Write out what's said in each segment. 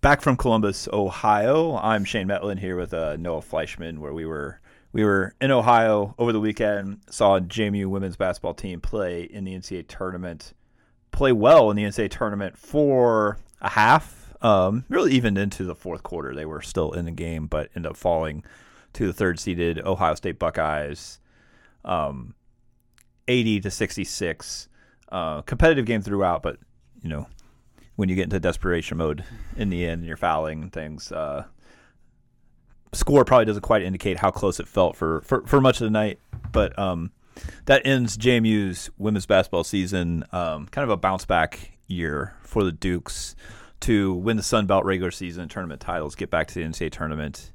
back from Columbus, Ohio. I'm Shane Mettlen here with uh, Noah Fleischman, where we were we were in Ohio over the weekend. Saw JMU women's basketball team play in the NCAA tournament, play well in the NCAA tournament for a half. Um, really, even into the fourth quarter, they were still in the game, but ended up falling to the third seeded Ohio State Buckeyes, um, 80 to 66. Uh, competitive game throughout, but you know when you get into desperation mode in the end and you're fouling and things. Uh, score probably doesn't quite indicate how close it felt for, for, for much of the night, but um, that ends JMU's women's basketball season. Um, kind of a bounce back year for the Dukes to win the Sun Belt regular season tournament titles, get back to the NCAA tournament,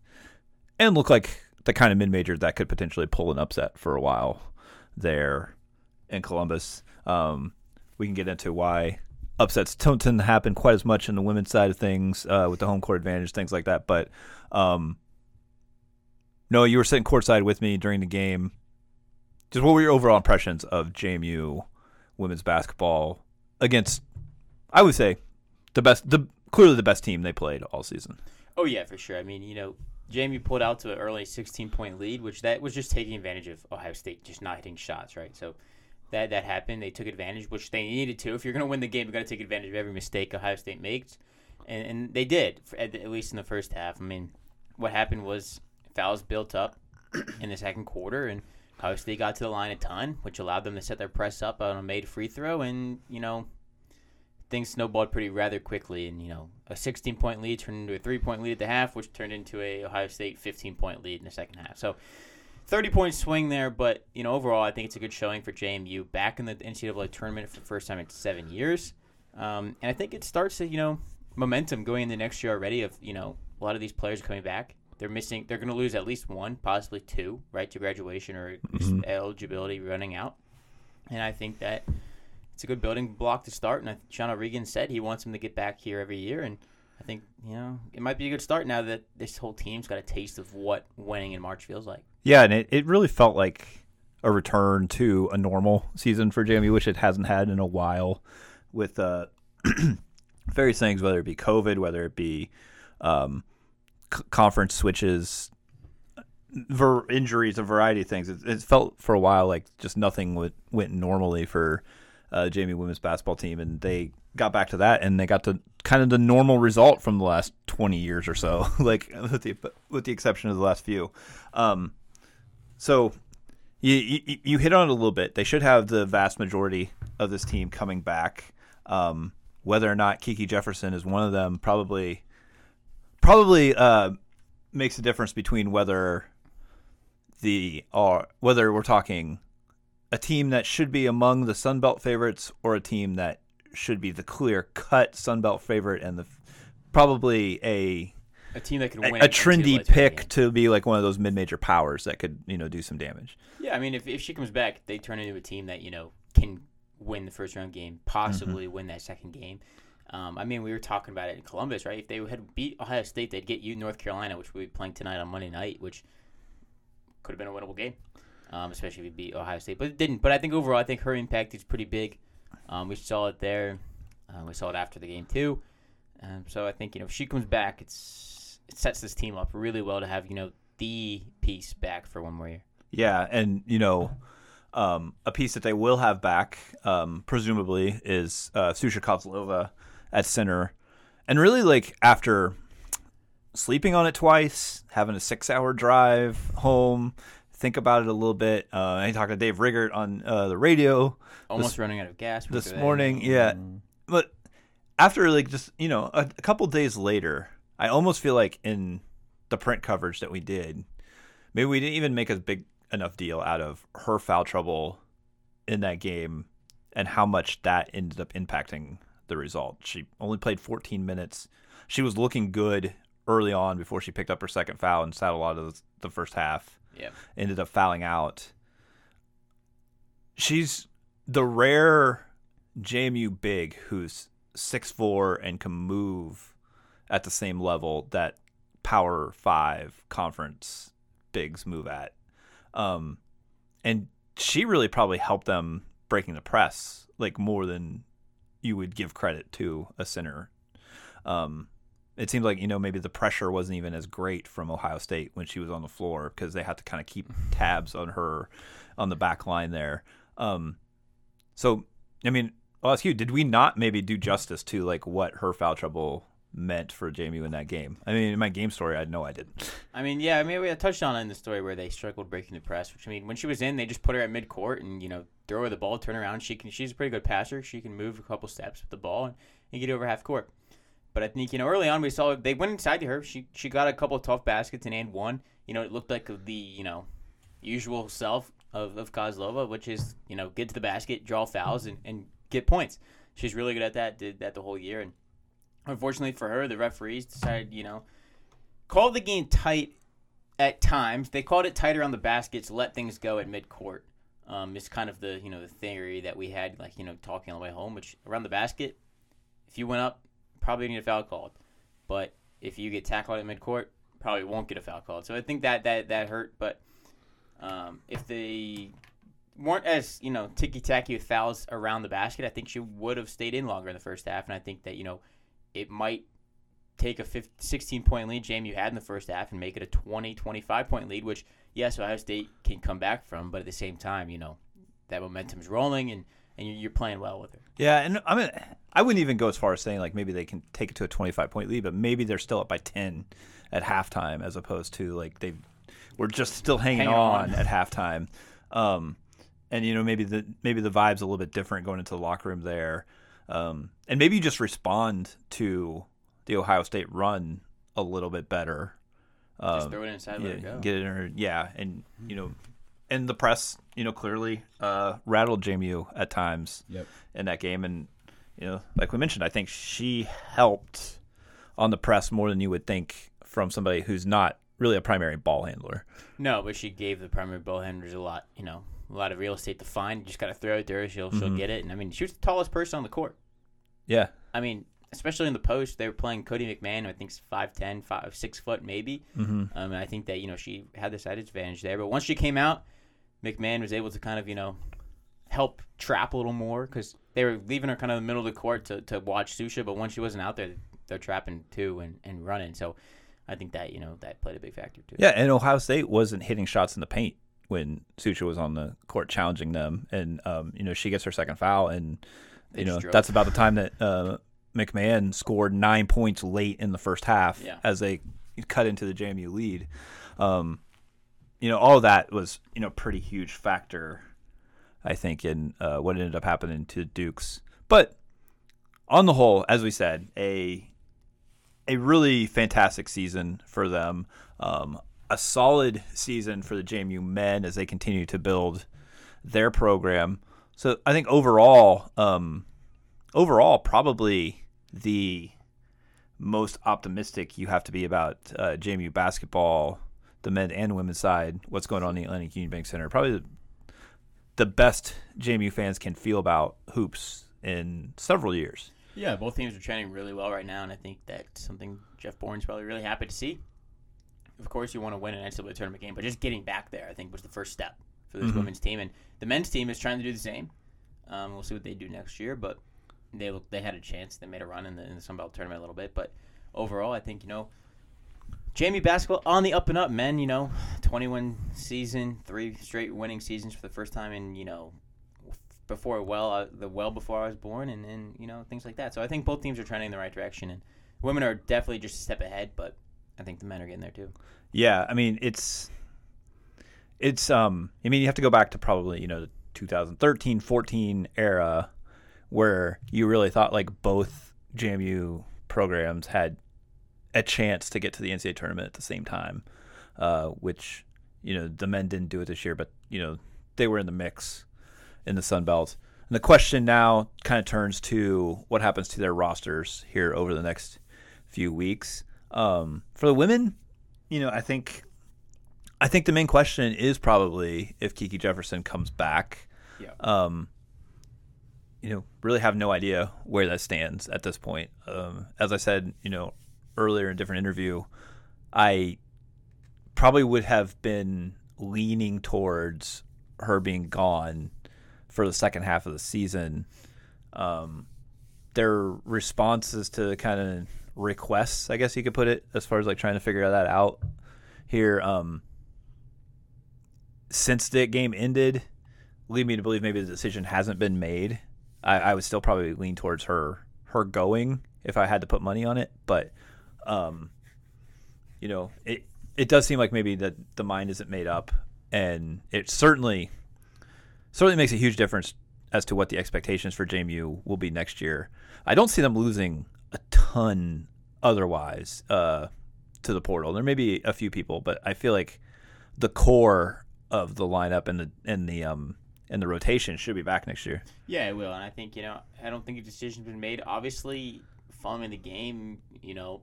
and look like the kind of mid major that could potentially pull an upset for a while there in Columbus. Um, we can get into why upsets don't tend to happen quite as much in the women's side of things uh, with the home court advantage, things like that. But um, no, you were sitting courtside with me during the game. Just what were your overall impressions of JMU women's basketball against, I would say, the best, the clearly the best team they played all season. Oh yeah, for sure. I mean, you know, JMU pulled out to an early 16 point lead, which that was just taking advantage of Ohio State just not hitting shots, right? So that that happened. They took advantage, which they needed to. If you're going to win the game, you got to take advantage of every mistake Ohio State makes, and, and they did at, at, least in the first half. I mean, what happened was fouls built up in the second quarter, and Ohio State got to the line a ton, which allowed them to set their press up on a made free throw, and you know. Things snowballed pretty rather quickly, and you know a 16 point lead turned into a three point lead at the half, which turned into a Ohio State 15 point lead in the second half. So 30 point swing there, but you know overall I think it's a good showing for JMU back in the NCAA tournament for the first time in seven years, um, and I think it starts to you know momentum going into next year already. Of you know a lot of these players coming back, they're missing, they're going to lose at least one, possibly two, right to graduation or mm-hmm. eligibility running out, and I think that it's a good building block to start. And I, Sean O'Regan said he wants them to get back here every year and. I think you know it might be a good start now that this whole team's got a taste of what winning in March feels like. Yeah, and it, it really felt like a return to a normal season for Jamie, which it hasn't had in a while, with uh, various things, whether it be COVID, whether it be um, c- conference switches, ver- injuries, a variety of things. It, it, felt for a while like just nothing w- went normally for uh, JMU women's basketball team, and they got back to that, and they got to kind of the normal result from the last twenty years or so, like with the with the exception of the last few. Um, so you, you, you hit on it a little bit. They should have the vast majority of this team coming back. Um, whether or not Kiki Jefferson is one of them, probably probably uh, makes a difference between whether the or whether we're talking a team that should be among the Sun Belt favorites or a team that should be the clear cut Sun Belt favorite and the probably a a team that can win a, a trendy pick to be like one of those mid-major powers that could you know do some damage. Yeah, I mean, if if she comes back, they turn into a team that you know can win the first round game, possibly mm-hmm. win that second game. Um, I mean, we were talking about it in Columbus, right? If they had beat Ohio State, they'd get you North Carolina, which we'll be playing tonight on Monday night, which could have been a winnable game, um, especially if we beat Ohio State. But it didn't. But I think overall, I think her impact is pretty big. Um, we saw it there. Uh, we saw it after the game too. Um, so I think you know if she comes back, it's it sets this team up really well to have you know the piece back for one more year. Yeah, and you know. Um, a piece that they will have back, um, presumably, is uh, Susha Kozlova at center. And really, like, after sleeping on it twice, having a six hour drive home, think about it a little bit. Uh, I talked to Dave Riggert on uh, the radio. Almost this, running out of gas this morning. Yeah. Mm. But after, like, just, you know, a, a couple days later, I almost feel like in the print coverage that we did, maybe we didn't even make a big enough deal out of her foul trouble in that game and how much that ended up impacting the result. She only played 14 minutes. She was looking good early on before she picked up her second foul and sat a lot of the first half. Yeah. Ended up fouling out. She's the rare JMU big who's six four and can move at the same level that Power Five conference bigs move at. Um, and she really probably helped them breaking the press like more than you would give credit to a center. Um, it seems like you know maybe the pressure wasn't even as great from Ohio State when she was on the floor because they had to kind of keep tabs on her on the back line there. Um, so I mean, I'll ask you: Did we not maybe do justice to like what her foul trouble meant for JMU in that game? I mean, in my game story, I know I didn't. I mean, yeah, I mean, we had touched on in the story where they struggled breaking the press. Which I mean, when she was in, they just put her at mid court and you know throw her the ball, turn around. She can, she's a pretty good passer. She can move a couple steps with the ball and, and get over half court. But I think you know early on we saw they went inside to her. She she got a couple tough baskets and and one. You know, it looked like the you know usual self of, of Kozlova, which is you know get to the basket, draw fouls, and, and get points. She's really good at that. Did that the whole year, and unfortunately for her, the referees decided you know called the game tight at times. They called it tight around the baskets, let things go at midcourt. Um, it's kind of the you know the theory that we had, like you know talking on the way home, which around the basket, if you went up, probably need a foul called. But if you get tackled at midcourt, probably won't get a foul called. So I think that that that hurt. But um, if they weren't as you know ticky tacky with fouls around the basket, I think she would have stayed in longer in the first half. And I think that you know it might take a 15, 16 point lead JMU had in the first half and make it a 20 25 point lead, which yes, Ohio State can come back from, but at the same time, you know that momentum is rolling and and you're playing well with it Yeah, and I mean, I wouldn't even go as far as saying like maybe they can take it to a 25 point lead, but maybe they're still up by 10 at halftime as opposed to like they were just still hanging Hang on, on. at halftime. Um, and you know maybe the maybe the vibe's a little bit different going into the locker room there, um, and maybe you just respond to the Ohio State run a little bit better. Just Um, throw it inside, yeah, let it go. get it in her, yeah, and you know, and the press, you know, clearly uh, rattled JMU at times Yep. in that game, and you know, like we mentioned, I think she helped on the press more than you would think from somebody who's not really a primary ball handler. No, but she gave the primary ball handlers a lot, you know, a lot of real estate to find. You just got to throw it to her. She'll she'll Mhm. get it. And I mean, she was the tallest person on the court. Yeah, I mean, especially in the post, they were playing Cotie McMahon, who I think's 5'10", 5, 6 foot maybe. mm-hmm. Um, I think that you know she had the side advantage there. But once she came out, McMahon was able to kind of you know help trap a little more because they were leaving her kind of in the middle of the court to, to watch Susha. But once she wasn't out there, they're trapping too and, and running. So I think that you know that played a big factor too. yeah, and Ohio State wasn't hitting shots in the paint when Sucha was on the court challenging them, and um, you know she gets her second foul, and you know drove. that's about the time that uh, McMahon scored nine points late in the first half Yeah. as they cut into the JMU lead. Um, you know, all that was you know pretty huge factor, I think, in uh, what ended up happening to Dukes. But on the whole, as we said, a a really fantastic season for them. Um, a solid season for the JMU men as they continue to build their program. So I think overall, um, overall, probably the most optimistic you have to be about uh, JMU basketball, the men and women's side. What's going on in the Atlantic Union Bank Center? Probably the, the best JMU fans can feel about hoops in several years. Yeah, both teams are trending really well right now, and I think that's something Jeff Bourne's probably really happy to see. Of course, you want to win an NCAA tournament game, but just getting back there, I think, was the first step for this Mhm. women's team, and the men's team is trying to do the same. Um, we'll see what they do next year, but they they had a chance. They made a run in the in the Sun Belt tournament a little bit, but overall, I think you know. Jamie basketball on the up and up, men. You know, 21 season, three straight winning seasons for the first time in you know before well uh, the well before I was born and, and you know things like that. So I think both teams are trending in the right direction and women are definitely just a step ahead, but I think the men are getting there too. Yeah, I mean it's it's um I mean you have to go back to probably, you know, the 2013 14 era where you really thought like both JMU programs had a chance to get to the NCAA tournament at the same time. Uh, which, you know, the men didn't do it this year, but you know, they were in the mix in the Sun Belt. And the question now kind of turns to what happens to their rosters here over the next few weeks. Um, for the women, you know, I think I think the main question is probably if Kiki Jefferson comes back. Yeah. Um, you know, really have no idea where that stands at this point. Um, as I said, you know, earlier in a different interview, I probably would have been leaning towards her being gone for the second half of the season. Um, their responses to kind of requests, I guess you could put it, as far as like trying to figure that out here. Um, since the game ended, lead me to believe maybe the decision hasn't been made. I, I would still probably lean towards her her going if I had to put money on it, but um, you know, it it does seem like maybe that the mind isn't made up, and it certainly certainly makes a huge difference as to what the expectations for JMU will be next year. I don't see them losing a ton otherwise uh, to the portal. There may be a few people, but I feel like the core of the lineup and the and the um and the rotation should be back next year. Yeah, it will, and I think you know I don't think a decision's been made. Obviously, following the game, you know,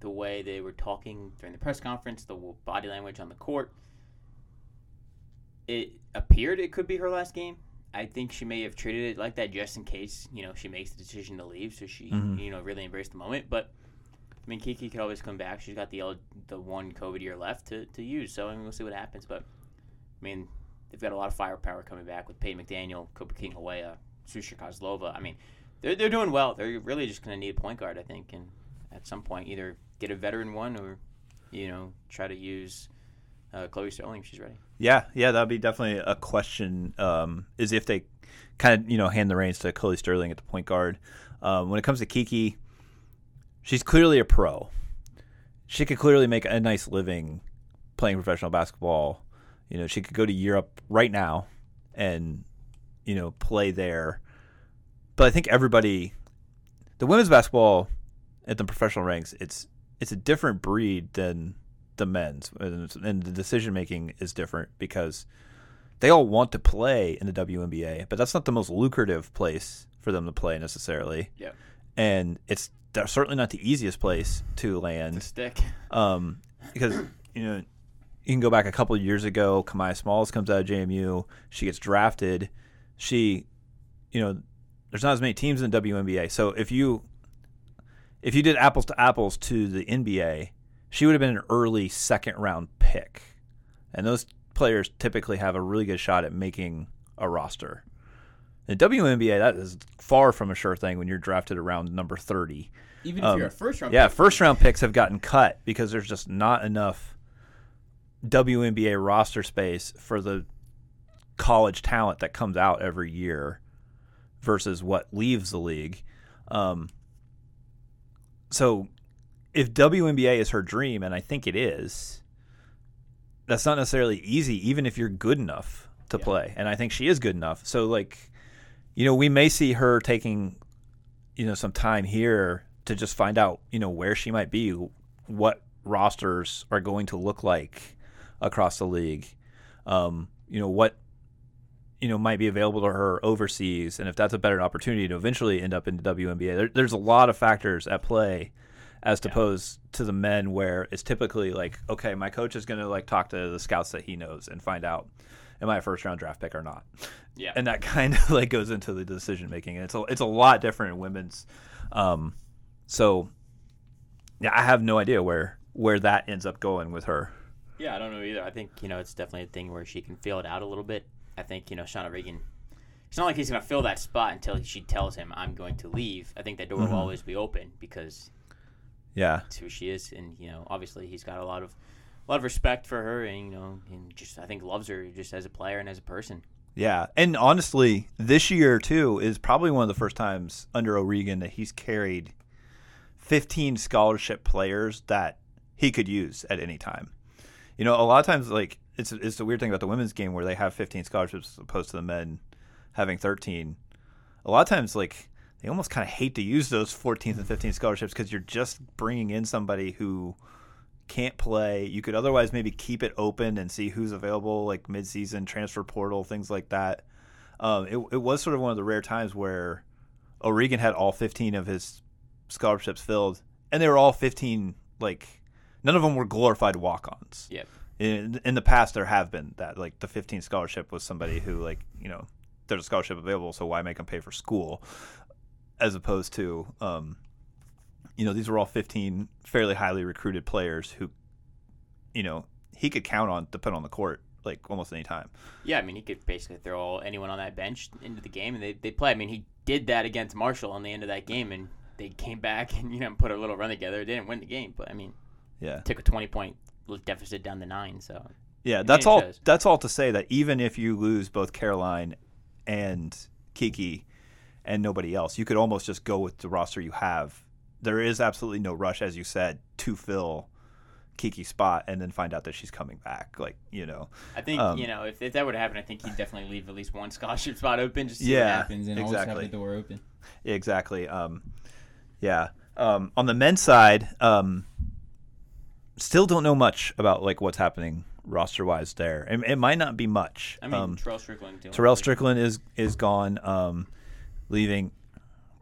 the way they were talking during the press conference, the body language on the court, it appeared it could be her last game. I think she may have treated it like that just in case, you know, she makes the decision to leave, so she, mm-hmm. you know, really embraced the moment. But I mean, Kiki could always come back. She's got the the one COVID year left to, to use, so I mean, we'll see what happens. But I mean, they've got a lot of firepower coming back with Peyton McDaniel, Kobe King-Hawea, Susha Kozlova. I mean, they're they're doing well. They're really just going to need a point guard, I think, and at some point either get a veteran one or, you know, try to use uh, Chloe Sterling if she's ready. Yeah, yeah, that'd be definitely a question. Um, is if they kind of you know hand the reins to Chloe Sterling at the point guard. Um, when it comes to Kiki, she's clearly a pro. She could clearly make a nice living playing professional basketball. You know, she could go to Europe right now and you know play there. But I think everybody, the women's basketball at the professional ranks, it's it's a different breed than the men's, and, the decision making is different because they all want to play in the WNBA, but that's not the most lucrative place for them to play necessarily. Yeah, and it's certainly not the easiest place to land. To stick. Um, because you know you can go back a couple years ago. Kamiah Smalls comes out of JMU. She gets drafted. She, you know, there's not as many teams in the WNBA. So if you if you did apples to apples to the NBA, she would have been an early second round pick. And those players typically have a really good shot at making a roster. In the WNBA, that is far from a sure thing when you're drafted around number 30. Even if um, you're a first round Yeah, pick. first round picks have gotten cut because there's just not enough WNBA roster space for the college talent that comes out every year versus what leaves the league. Um, so if WNBA is her dream, and I think it is, that's not necessarily easy, even if you're good enough to yeah. play. And I think she is good enough. So like, you know, we may see her taking, you know, some time here to just find out, you know, where she might be, what rosters are going to look like across the league. Um, you know, what you know might be available to her overseas, and if that's a better opportunity to eventually end up in the WNBA. There, there's a lot of factors at play as yeah. opposed to the men where it's typically like, okay, my coach is going to like talk to the scouts that he knows and find out am I a first round draft pick or not. Yeah, and that kind of like goes into the decision making, and it's a, it's a lot different in women's. Um, so yeah, I have no idea where where that ends up going with her. Yeah, I don't know either. I think you know it's definitely a thing where she can feel it out a little bit. I think you know Sean O'Regan. It's not like he's going to fill that spot until she tells him I'm going to leave. I think that door mm-hmm. will always be open because yeah, it's who she is, and you know obviously he's got a lot of a lot of respect for her, and you know and just I think loves her just as a player and as a person. Yeah, and honestly, this year too is probably one of the first times under O'Regan that he's carried 15 scholarship players that he could use at any time. You know, a lot of times, like it's it's the weird thing about the women's game where they have 15 scholarships as opposed to the men having 13. A lot of times, like they almost kind of hate to use those 14th and 15th scholarships because you're just bringing in somebody who can't play. You could otherwise maybe keep it open and see who's available, like midseason transfer portal, things like that. Um, it, it was sort of one of the rare times where O'Regan had all 15 of his scholarships filled, and they were all 15 like none of them were glorified walk-ons. Yep. In, in the past, there have been that like the 15 scholarship was somebody who like you know there's a scholarship available, so why make them pay for school, as opposed to um, you know these were all 15 fairly highly recruited players who, you know, he could count on to put on the court like almost any time. Yeah, I mean he could basically throw anyone on that bench into the game and they they play. I mean he did that against Marshall on the end of that game and they came back and you know put a little run together. They didn't win the game, but I mean, Yeah. took a twenty point deficit down to nine. So Yeah, that's all. shows. That's all to say that even if you lose both Caroline and Kiki and nobody else, you could almost just go with the roster you have. There is absolutely no rush, as you said, to fill Kiki's spot and then find out that she's coming back. Like you know, I think Um, you know if, if that would happen, I think he'd definitely leave at least one scholarship spot open just to see Yeah. what What happens. and always have the door open. exactly. Um, yeah. Um, on the men's side, um, still don't know much about like what's happening roster wise there. It, it might not be much. I mean, um, Terrell Strickland. Terrell Strickland is is gone, um, leaving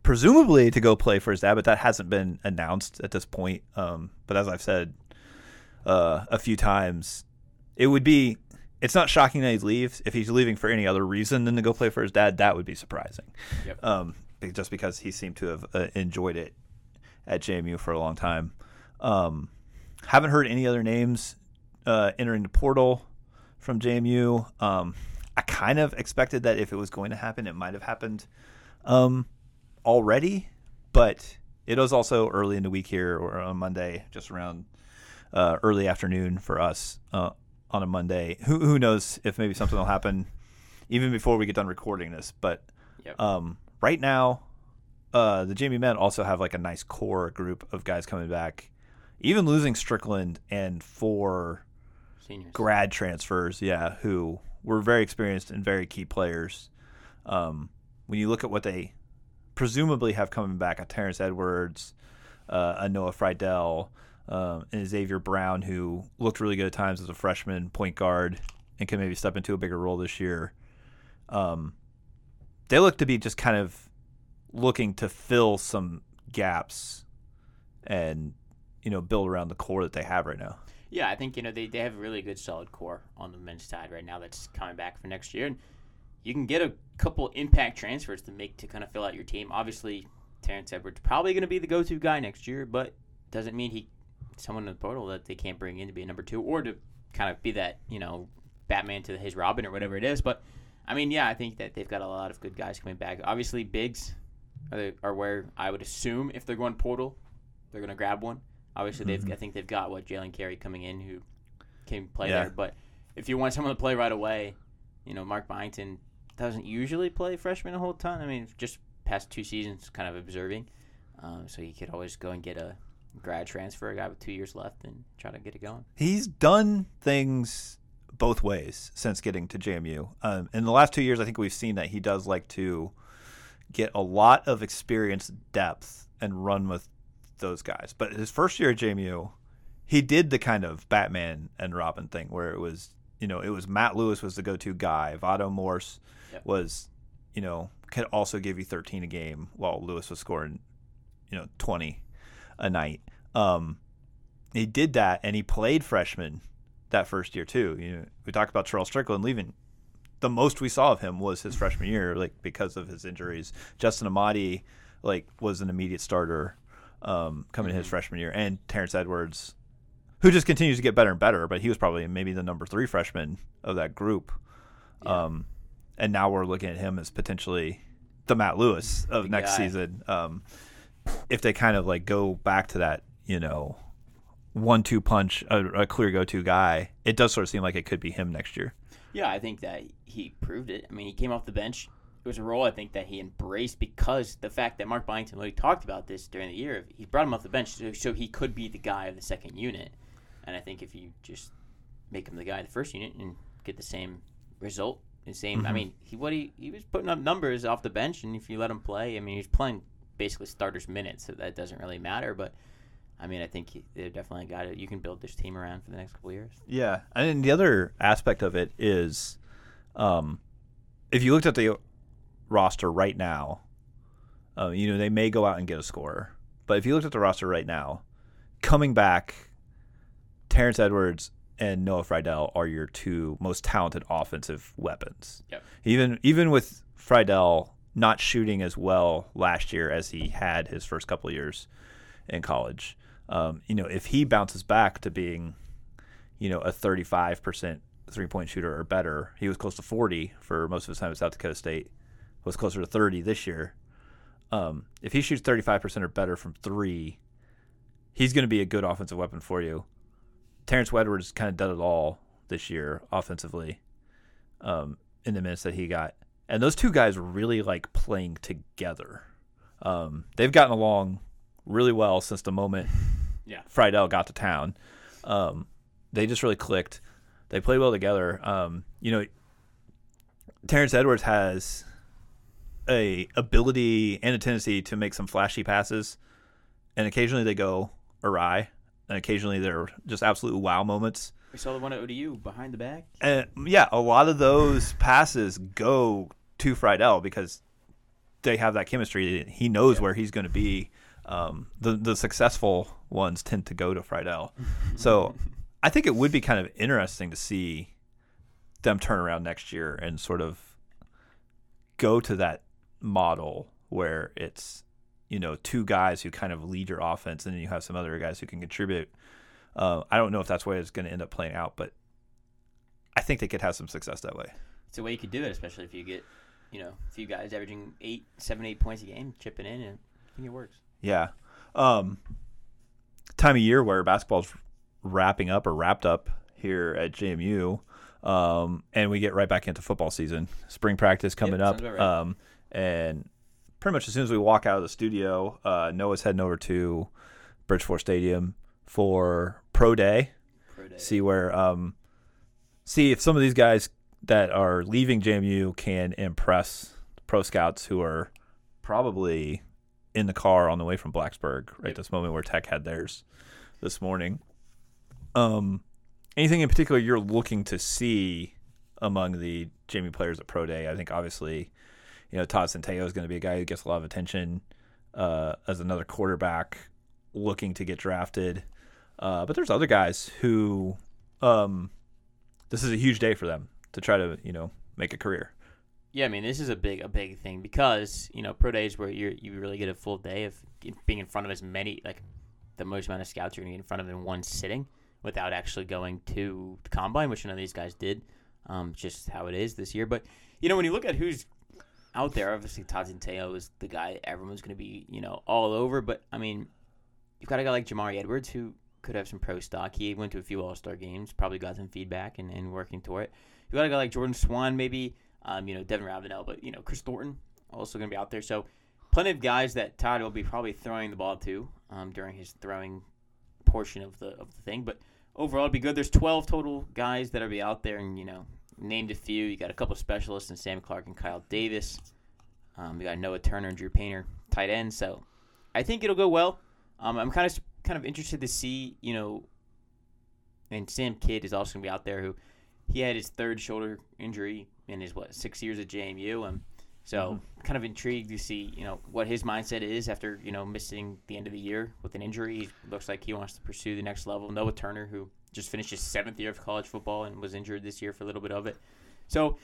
presumably to go play for his dad, but that hasn't been announced at this point. Um, but as I've said uh, a few times, it would be. It's not shocking that he leaves. If he's leaving for any other reason than to go play for his dad, that would be surprising. Yep. Um, just because he seemed to have uh, enjoyed it at JMU for a long time. Um, haven't heard any other names uh, entering the portal from JMU. Um, I kind of expected that if it was going to happen, it might have happened um, already, but it was also early in the week here or on Monday, just around uh, early afternoon for us uh, on a Monday. Who, who knows if maybe something will happen even before we get done recording this, but Yep. um, right now, uh, the Jamie men also have like a nice core group of guys coming back. Even losing Strickland and four Seniors. grad transfers, yeah, who were very experienced and very key players. Um, when you look at what they presumably have coming back, a Terrence Edwards, uh, a Noah Freidel, um, and Xavier Brown, who looked really good at times as a freshman point guard and can maybe step into a bigger role this year. Um, they look to be just kind of looking to fill some gaps and you know build around the core that they have right now. Yeah, I think you know they, they have a really good solid core on the men's side right now that's coming back for next year, and you can get a couple impact transfers to make to kind of fill out your team. Obviously, Terrence Edwards probably going to be the go-to guy next year, but doesn't mean he someone in the portal that they can't bring in to be a number two or to kind of be that you know Batman to his Robin or whatever it is. But I mean, yeah, I think that they've got a lot of good guys coming back. Obviously, bigs are, are where I would assume if they're going portal, they're going to grab one. Obviously, they've mm-hmm. I think they've got what Jalen Carey coming in who can play Yeah. there. But if you want someone to play right away, you know Mark Byington doesn't usually play freshman a whole ton. I mean, just past two seasons, kind of observing. Um, so you could always go and get a grad transfer, a guy with two years left, and try to get it going. he's done things both ways since getting to JMU. Um, in the last two years, I think we've seen that he does like to get a lot of experience depth and run with those guys. But his first year at JMU, he did the kind of Batman and Robin thing where it was, you know, it was Matt Lewis was the go-to guy. Vado Morse Yep. was, you know, could also give you 13 a game while Lewis was scoring, you know, 20 a night. Um, he did that and he played freshman that first year too. You know, we talked about Charles Strickland leaving. The most we saw of him was his freshman year, like because of his injuries. Justin Amadi, like, was an immediate starter um, coming in his freshman year, and Terrence Edwards, who just continues to get better and better. But he was probably maybe the number three freshman of that group. Um, and now we're looking at him as potentially the Matt Lewis of next guy. season. Um, if they kind of like go back to that, you know, one-two punch, a, a clear go-to guy, it does sort of seem like it could be him next year. Yeah, I think that he proved it. I mean, he came off the bench. It was a role I think that he embraced because the fact that Mark Byington really talked about this during the year. He brought him off the bench so, so he could be the guy of the second unit. And I think if you just make him the guy of the first unit and get the same result, the same. I mean, he what he he was putting up numbers off the bench, and if you let him play, I mean, he's playing basically starters minutes, so that doesn't really matter. But I mean, I think he, they're definitely guy that you can build this team around for the next couple years. Yeah, and the other aspect of it is, um, if you looked at the roster right now, uh, you know they may go out and get a scorer, but if you looked at the roster right now, coming back, Terrence Edwards and Noah Freidel are your two most talented offensive weapons. Yep. Even even with Freidel not shooting as well last year as he had his first couple of years in college, um, you know if he bounces back to being you know, a 35% three point shooter or better. He was close to 40 for most of his time at South Dakota State, was closer to 30 this year. Um, if he shoots 35% or better from three, he's going to be a good offensive weapon for you. Terrence Edwards kind of done it all this year offensively um, in the minutes that he got. And those two guys really like playing together. Um, they've gotten along really well since the moment Yeah. Freidel got to town. Um, they just really clicked. They play well together. Um, you know, Terrence Edwards has a ability and a tendency to make some flashy passes, and occasionally they go awry, and occasionally they're just absolute wow moments. We saw the one at ODU behind the back. And yeah, a lot of those passes go to Freidel because they have that chemistry. He knows where he's going to be. Um, the the successful ones tend to go to Freidel. So I think it would be kind of interesting to see them turn around next year and sort of go to that model where it's you know two guys who kind of lead your offense and then you have some other guys who can contribute. Uh, I don't know if that's the way it's going to end up playing out, but I think they could have some success that way. It's a way you could do it, especially if you get, you know, a few guys averaging eight, seven, eight points a game, chipping in, and I think it works. Yeah. Um, time of year where basketball's wrapping up or wrapped up here at JMU. Um, and we get right back into football season. Spring practice coming Yep, up. right. Um, and pretty much as soon as we walk out of the studio, uh, Noah's heading over to Bridgeforth Stadium for pro day. Pro day. see where um see if some of these guys that are leaving JMU can impress pro scouts who are probably in the car on the way from Blacksburg right Yep. this moment where Tech had theirs this morning. Um anything in particular you're looking to see among the JMU players at Pro Day? I think obviously, you know, Todd Centeio is going to be a guy who gets a lot of attention uh, as another quarterback looking to get drafted. Uh, but there's other guys who um, this is a huge day for them to try to you know make a career. Yeah, I mean this is a big a big thing because you know pro days where you you really get a full day of being in front of as many like the most amount of scouts you're gonna get in front of in one sitting without actually going to the combine, which none of these guys did. Um, just how it is this year. But you know when you look at who's out there, obviously Todd Centeio is the guy everyone's gonna be you know all over. But I mean you've got a guy like Jamari Edwards who could have some pro stock. He went to a few All Star games, probably got some feedback and, and working toward it. You've got a guy like Jordan Swan, maybe, um, you know, Devin Ravenel, but you know, Kris Thornton also going to be out there. So plenty of guys that Todd will be probably throwing the ball to um, during his throwing portion of the of the thing. But overall, it'd be good. There's 12 total guys that'll be out there, and you know, named a few. You got a couple specialists in Sam Clark and Kyle Davis. Um, you got Noah Turner and Drew Painter, tight end. So I think it'll go well. Um, I'm kind of kind of interested to see, you know, and Sam Kidd is also gonna be out there. Who he had his third shoulder injury in his what six years at JMU, and so kind of intrigued to see, you know, what his mindset is after you know missing the end of the year with an injury. He looks like he wants to pursue the next level. Noah Turner, who just finished his seventh year of college football and was injured this year for a little bit of it, so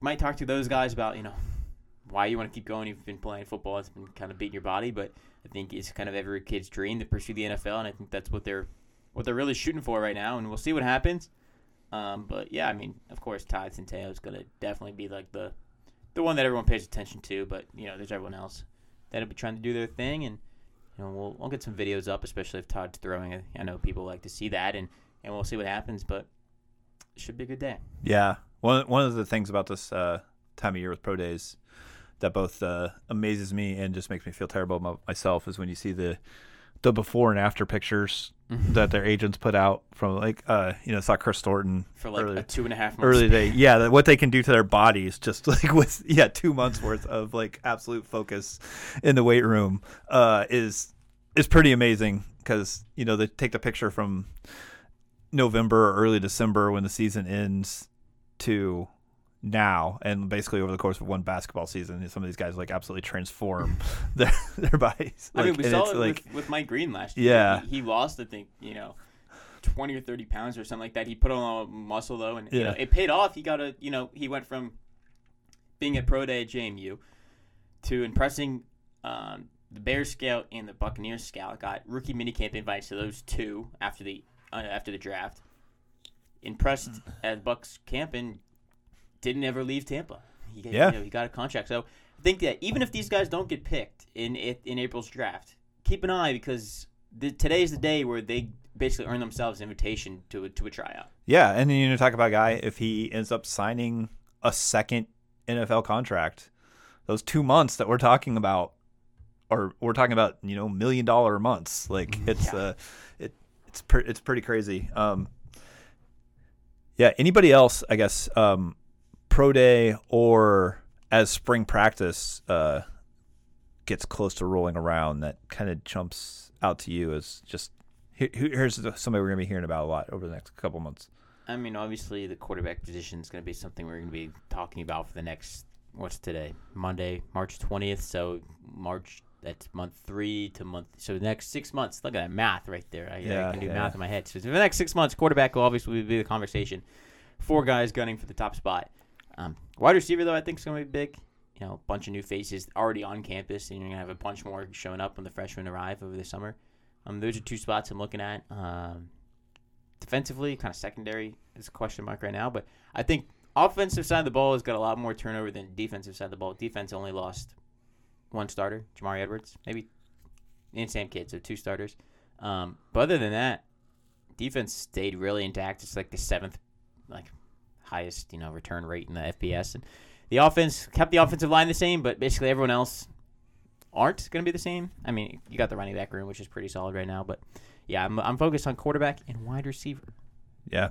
might talk to those guys about you know why you want to keep going. You've been playing football; it's been kind of beating your body, but I think it's kind of every kid's dream to pursue the NFL, and I think that's what they're what they're really shooting for right now. And we'll see what happens. Um, but yeah, I mean, of course, Todd Centeio is going to definitely be like the the one that everyone pays attention to. But you know, there's everyone else that'll be trying to do their thing, and you know, we'll we'll get some videos up, especially if Todd's throwing. I know people like to see that, and and we'll see what happens. But it should be a good day. Yeah, one one of the things about this uh, time of year with pro days that both uh, amazes me and just makes me feel terrible about myself is when you see the the before and after pictures that their agents put out from like uh you know saw Kris Thornton for like early, a two and a half months. early day yeah that- what they can do to their bodies just like with yeah two months worth of like absolute focus in the weight room uh is is pretty amazing because you know they take the picture from November or early December when the season ends to now and basically over the course of one basketball season some of these guys like absolutely transform their, their bodies I mean, we saw it like with, with Mike Greene last year. Yeah. he, he lost, I think, you know, twenty or thirty pounds or something like that. He put on a lot of muscle though, and you know, it paid off. He got a, you know, he went from being at pro day at JMU to impressing um, the Bears scout and the Buccaneers scout. Got rookie minicamp invites to those two after the after the draft. Impressed at Bucks camp and didn't ever leave Tampa. He, got- Yeah. you know, he got a contract. So I think that even if these guys don't get picked in in April's draft, keep an eye because the, today is the day where they basically earn themselves an invitation to a, to a tryout. Yeah, and then you know talk about a guy if he ends up signing a second NFL contract, those two months that we're talking about, or we're talking about you know million dollar months. Like Mm-hmm. it's Yeah. uh, it it's it's pretty crazy. Um, yeah. Anybody else? I guess um, pro day or as spring practice uh gets close to rolling around, that kind of jumps out to you as just here, here's somebody we're gonna be hearing about a lot over the next couple months. I mean, obviously, the quarterback position is going to be something we're going to be talking about for the next what's today, Monday, March twentieth. So March that's month three to month. So the next six months. Look at that math right there. I, Yeah, I can do yeah. math in my head. So for the next six months, quarterback will obviously be the conversation. Four guys gunning for the top spot. Um, wide receiver though, I think is going to be big. You know, a bunch of new faces already on campus, and you're going to have a bunch more showing up when the freshmen arrive over the summer. Um, those are two spots I'm looking at. Um, defensively, kind of secondary is a question mark right now. But I think offensive side of the ball has got a lot more turnover than defensive side of the ball. Defense only lost one starter, Jamari Edwards, maybe and Sam Kidd, so two starters. Um, but other than that, defense stayed really intact. It's like the seventh, like highest you know return rate in the FBS, and the offense kept the offensive line the same, but basically everyone else aren't going to be the same. I mean, you got the running back room, which is pretty solid right now, but yeah, I'm, I'm focused on quarterback and wide receiver. Yeah,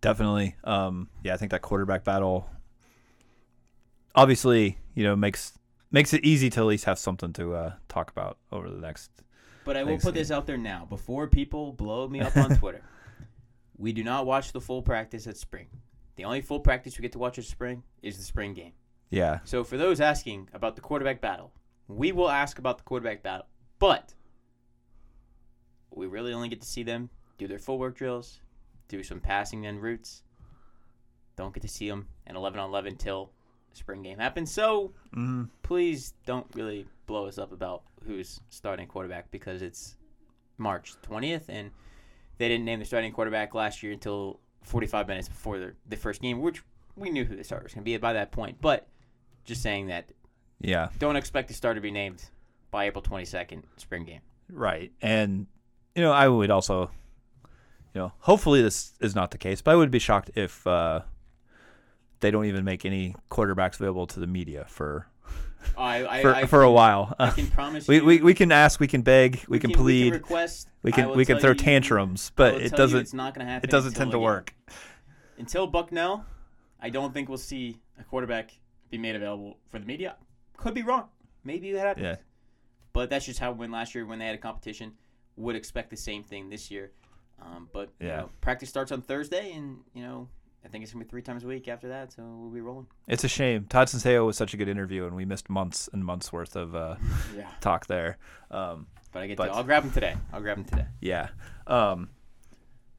definitely. Um, yeah, I think that quarterback battle obviously, you know, makes makes it easy to at least have something to uh, talk about over the next. But I will put this out there now before people blow me up on Twitter. We do not watch the full practice at spring. The only full practice we get to watch at spring is the spring game. Yeah, So for those asking about the quarterback battle, we will ask about the quarterback battle, but we really only get to see them do their full work drills, do some passing and routes. Don't get to see them in 11 on 11 till spring game happens. So mm, please don't really blow us up about who's starting quarterback because it's March 20th and they didn't name the starting quarterback last year until 45 minutes before the, the first game, which we knew who the starter was going to be by that point. But just saying that yeah, don't expect the starter to be named by April 22nd, spring game. right. And you know, I would also, you know, hopefully this is not the case, but I would be shocked if uh, they don't even make any quarterbacks available to the media for I, I, for, I for a while. I can promise we, we we can ask, we can beg, we, can, We plead, can request. we can we can throw you- tantrums, but it doesn't It's not going to happen. it doesn't tend to again. work. until Bucknell, I don't think we'll see a quarterback be made available for the media. Could be wrong. Maybe that happens. Yeah. But that's just how it went last year when they had a competition. Would expect the same thing this year. Um, but you know, practice starts on Thursday, and you know I think it's gonna be three times a week after that. So we'll be rolling. It's a shame. Todd Centeio was such a good interview, and we missed months and months worth of uh, Yeah. talk there. Um, But I get But- to. I'll grab him today. I'll grab him today. yeah, um,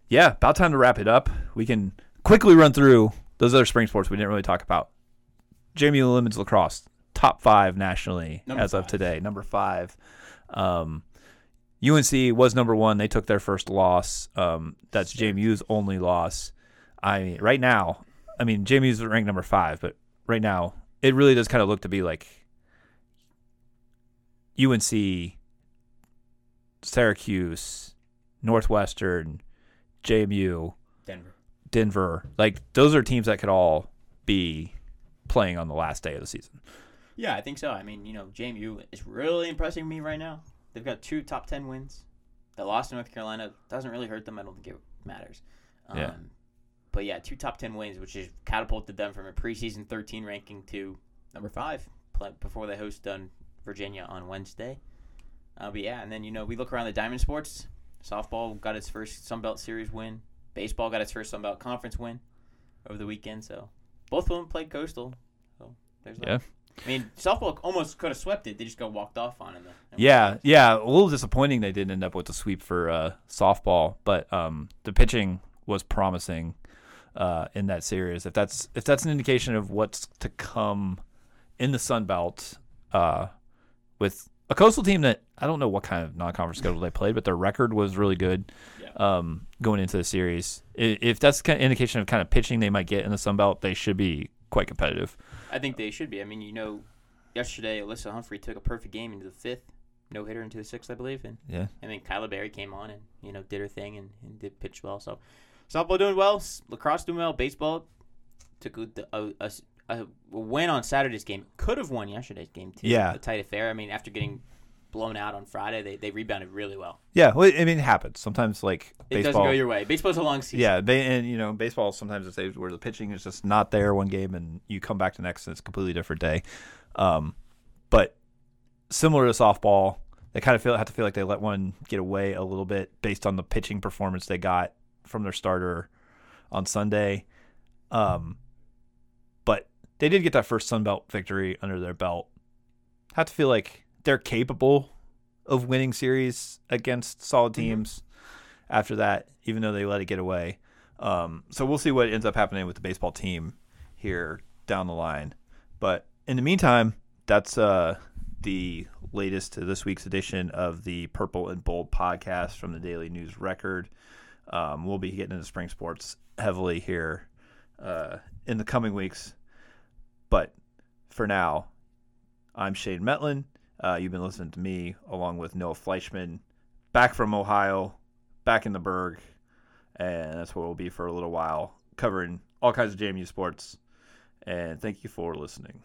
yeah. About time to wrap it up. We can quickly run through those other spring sports we didn't really talk about. Jamie Lemons lacrosse, top five nationally Number as of today. Number five. Um, UNC was number one. They took their first loss. Um, that's JMU's only loss. I mean, right now, I mean, JMU's ranked number five, but right now, it really does kind of look to be like UNC, Syracuse, Northwestern, JMU, Denver. Denver. Like those are teams that could all be playing on the last day of the season. Yeah, I think so. I mean, you know, JMU is really impressing me right now. They've got two top ten wins. The loss to North Carolina doesn't really hurt them. I don't think it matters. Um, Yeah. But yeah, two top ten wins, which has catapulted them from a preseason 13 ranking to number five before they host on Virginia on Wednesday. Uh, but yeah, and then you know we look around the Diamond Sports. Softball got its first Sun Belt Series win. Baseball got its first Sun Belt Conference win over the weekend. So both of them played Coastal. So there's that. Yeah. I mean, softball almost could have swept it. They just got walked off on in Yeah, yeah. A little disappointing they didn't end up with the sweep for uh, softball, but um, the pitching was promising uh, in that series. If that's if that's an indication of what's to come in the Sun Belt, uh, with a coastal team that I don't know what kind of non-conference schedule they played, but their record was really good Yeah. um, going into the series. If that's kind of indication of kind of pitching they might get in the Sun Belt, they should be quite competitive. I think they should be. I mean, you know, yesterday, Alyssa Humphrey took a perfect game into the fifth, no hitter into the sixth, I believe, and Yeah. and then Kyla Berry came on and you know did her thing and, and did pitch well. So softball doing well, lacrosse doing well, baseball took a, a, a, a win on Saturday's game. Could have won yesterday's game too. Yeah. a tight affair. I mean, after getting blown out on Friday, they, they rebounded really well. Yeah, well, I mean, it happens sometimes. Like It doesn't go your way. Baseball's a long season. yeah, ba- and you know, baseball sometimes it's days where the pitching is just not there one game, and you come back the next, and it's a completely different day. Um, but similar to softball, they kind of feel have to feel like they let one get away a little bit based on the pitching performance they got from their starter on Sunday. Um, but they did get that first Sun Belt victory under their belt. Have to feel like they're capable of winning series against solid teams after that, even though they let it get away. Um, so we'll see what ends up happening with the baseball team here down the line. But in the meantime, that's uh, the latest to this week's edition of the Purple and Bold podcast from the Daily News Record. Um, we'll be getting into spring sports heavily here uh, in the coming weeks. But for now, I'm Shane Mettlen. Uh, you've been listening to me along with Noah Fleischman, back from Ohio, back in the Burg, and that's where we'll be for a little while, covering all kinds of JMU sports. And thank you for listening.